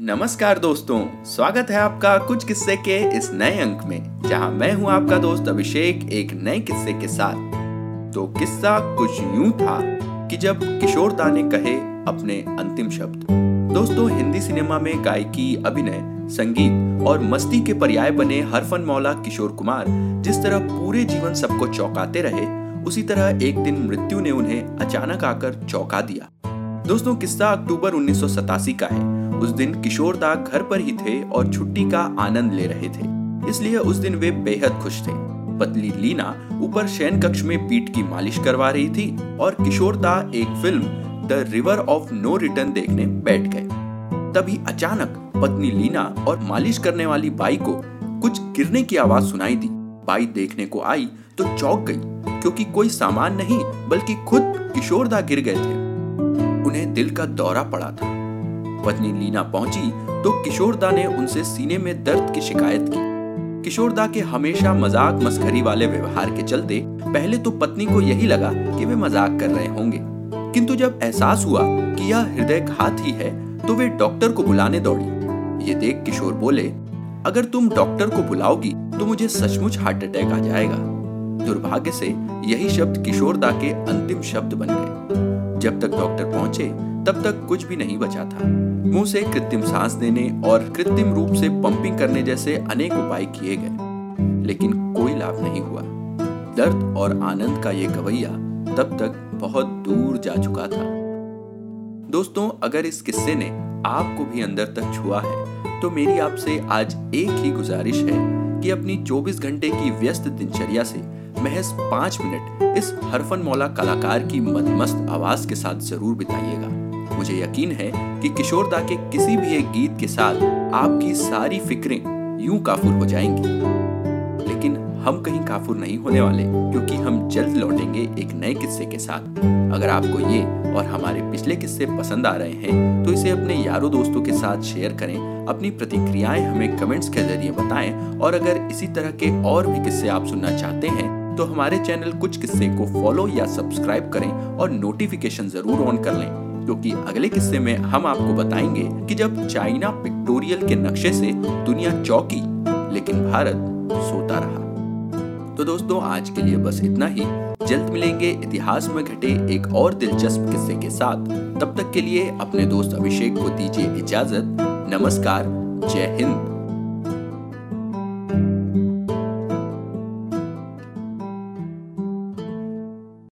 नमस्कार दोस्तों, स्वागत है आपका कुछ किस्से के इस नए अंक में, जहाँ मैं हूँ आपका दोस्त अभिषेक एक नए किस्से के साथ। तो किस्सा कुछ यूँ था कि जब किशोर दा ने कहे अपने अंतिम शब्द, दोस्तों हिंदी सिनेमा में गायकी, अभिनय, संगीत और मस्ती के पर्याय बने हरफन मौला किशोर कुमार जिस तरह पूरे जीवन सबको चौंकाते रहे, उसी तरह एक दिन मृत्यु ने उन्हें अचानक आकर चौंका दिया। दोस्तों, किस्सा अक्टूबर उन्नीस सौ सतासी का है। उस दिन किशोर दा घर पर ही थे और छुट्टी का आनंद ले रहे थे। इसलिए उस दिन वे बेहद खुश थे। पतली लीना ऊपर शयन कक्ष में पीठ की मालिश करवा रही थी और किशोर दा एक film, the river of no return देखने बैठ गए। तभी अचानक पत्नी लीना और मालिश करने वाली बाई को कुछ गिरने की आवाज़ सुनाई दी। बाई देखने को आई तो चौक गई, क्योंकि कोई सामान नहीं, बल्कि खुद किशोर दा गिर गए थे। उन्हें दिल का दौरा पड़ा था। पत्नी लीना पहुँची तो किशोरदा ने उनसे सीने में दर्द की शिकायत की। किशोरदा के हमेशा मज़ाक मस्खरी वाले व्यवहार के चलते पहले तो पत्नी को यही लगा कि वे मज़ाक कर रहे होंगे। किंतु जब एहसास हुआ कि यह हृदय घात ही है तो वे डॉक्टर को बुलाने दौड़ी। ये देख किशोर बोले, अगर तुम डॉक्टर को बुलाओगी तो मुझे सचमुच हार्ट अटैक आ जाएगा। दुर्भाग्य से यही शब्द किशोरदा के अंतिम शब्द बन गए। जब तक डॉक्टर पहुँचे तब तक कुछ भी नहीं बचा था। मुँह से कृत्रिम सांस देने और कृत्रिम रूप से पंपिंग करने जैसे अनेक उपाय किए गए। लेकिन कोई लाभ नहीं हुआ। दर्द और आनंद का ये गवैया तब तक बहुत दूर जा चुका था। दोस्तों, अगर इस किस्से ने आपको भी अंदर तक छुआ है तो मेरी आपसे आज एक ही गुजारिश है कि अपनी 24 घंटे की व्यस्त दिनचर्या से महज पाँच मिनट इस हरफन मौला कलाकार की मदमस्त आवाज़ के साथ ज़रूर बिताइएगा। मुझे यकीन है कि किशोर दा के किसी भी एक गीत के साथ आपकी सारी फिक्रें यूँ काफुर हो जाएँगी। लेकिन हम कहीं काफुर नहीं होने वाले, क्योंकि हम जल्द लौटेंगे एक नए किस्से के साथ। अगर आपको ये और हमारे पिछले किस्से पसंद आ रहे हैं तो इसे अपने यारों दोस्तों के साथ शेयर करें, अपनी प्रतिक्रियाएँ हमें कमेंट्स के ज़रिए बताएँ, और अगर इसी तरह के और भी किस्से आप सुनना चाहते हैं तो हमारे चैनल कुछ किस्से को फॉलो या सब्सक्राइब करें और नोटिफिकेशन ज़रूर ऑन कर लें। क्योंकि अगले किस्से में हम आपको बताएँगे कि जब चाइना पिक्टोरियल के नक्शे से दुनिया चौकी, लेकिन भारत सोता रहा। तो दोस्तों, आज के लिए बस इतना ही। जल्द मिलेंगे इतिहास में घटे एक और दिलचस्प किस्से के साथ। तब तक के लिए अपने दोस्त अभिषेक को दीजिए इजाज़त। नमस्कार, जय हिंद।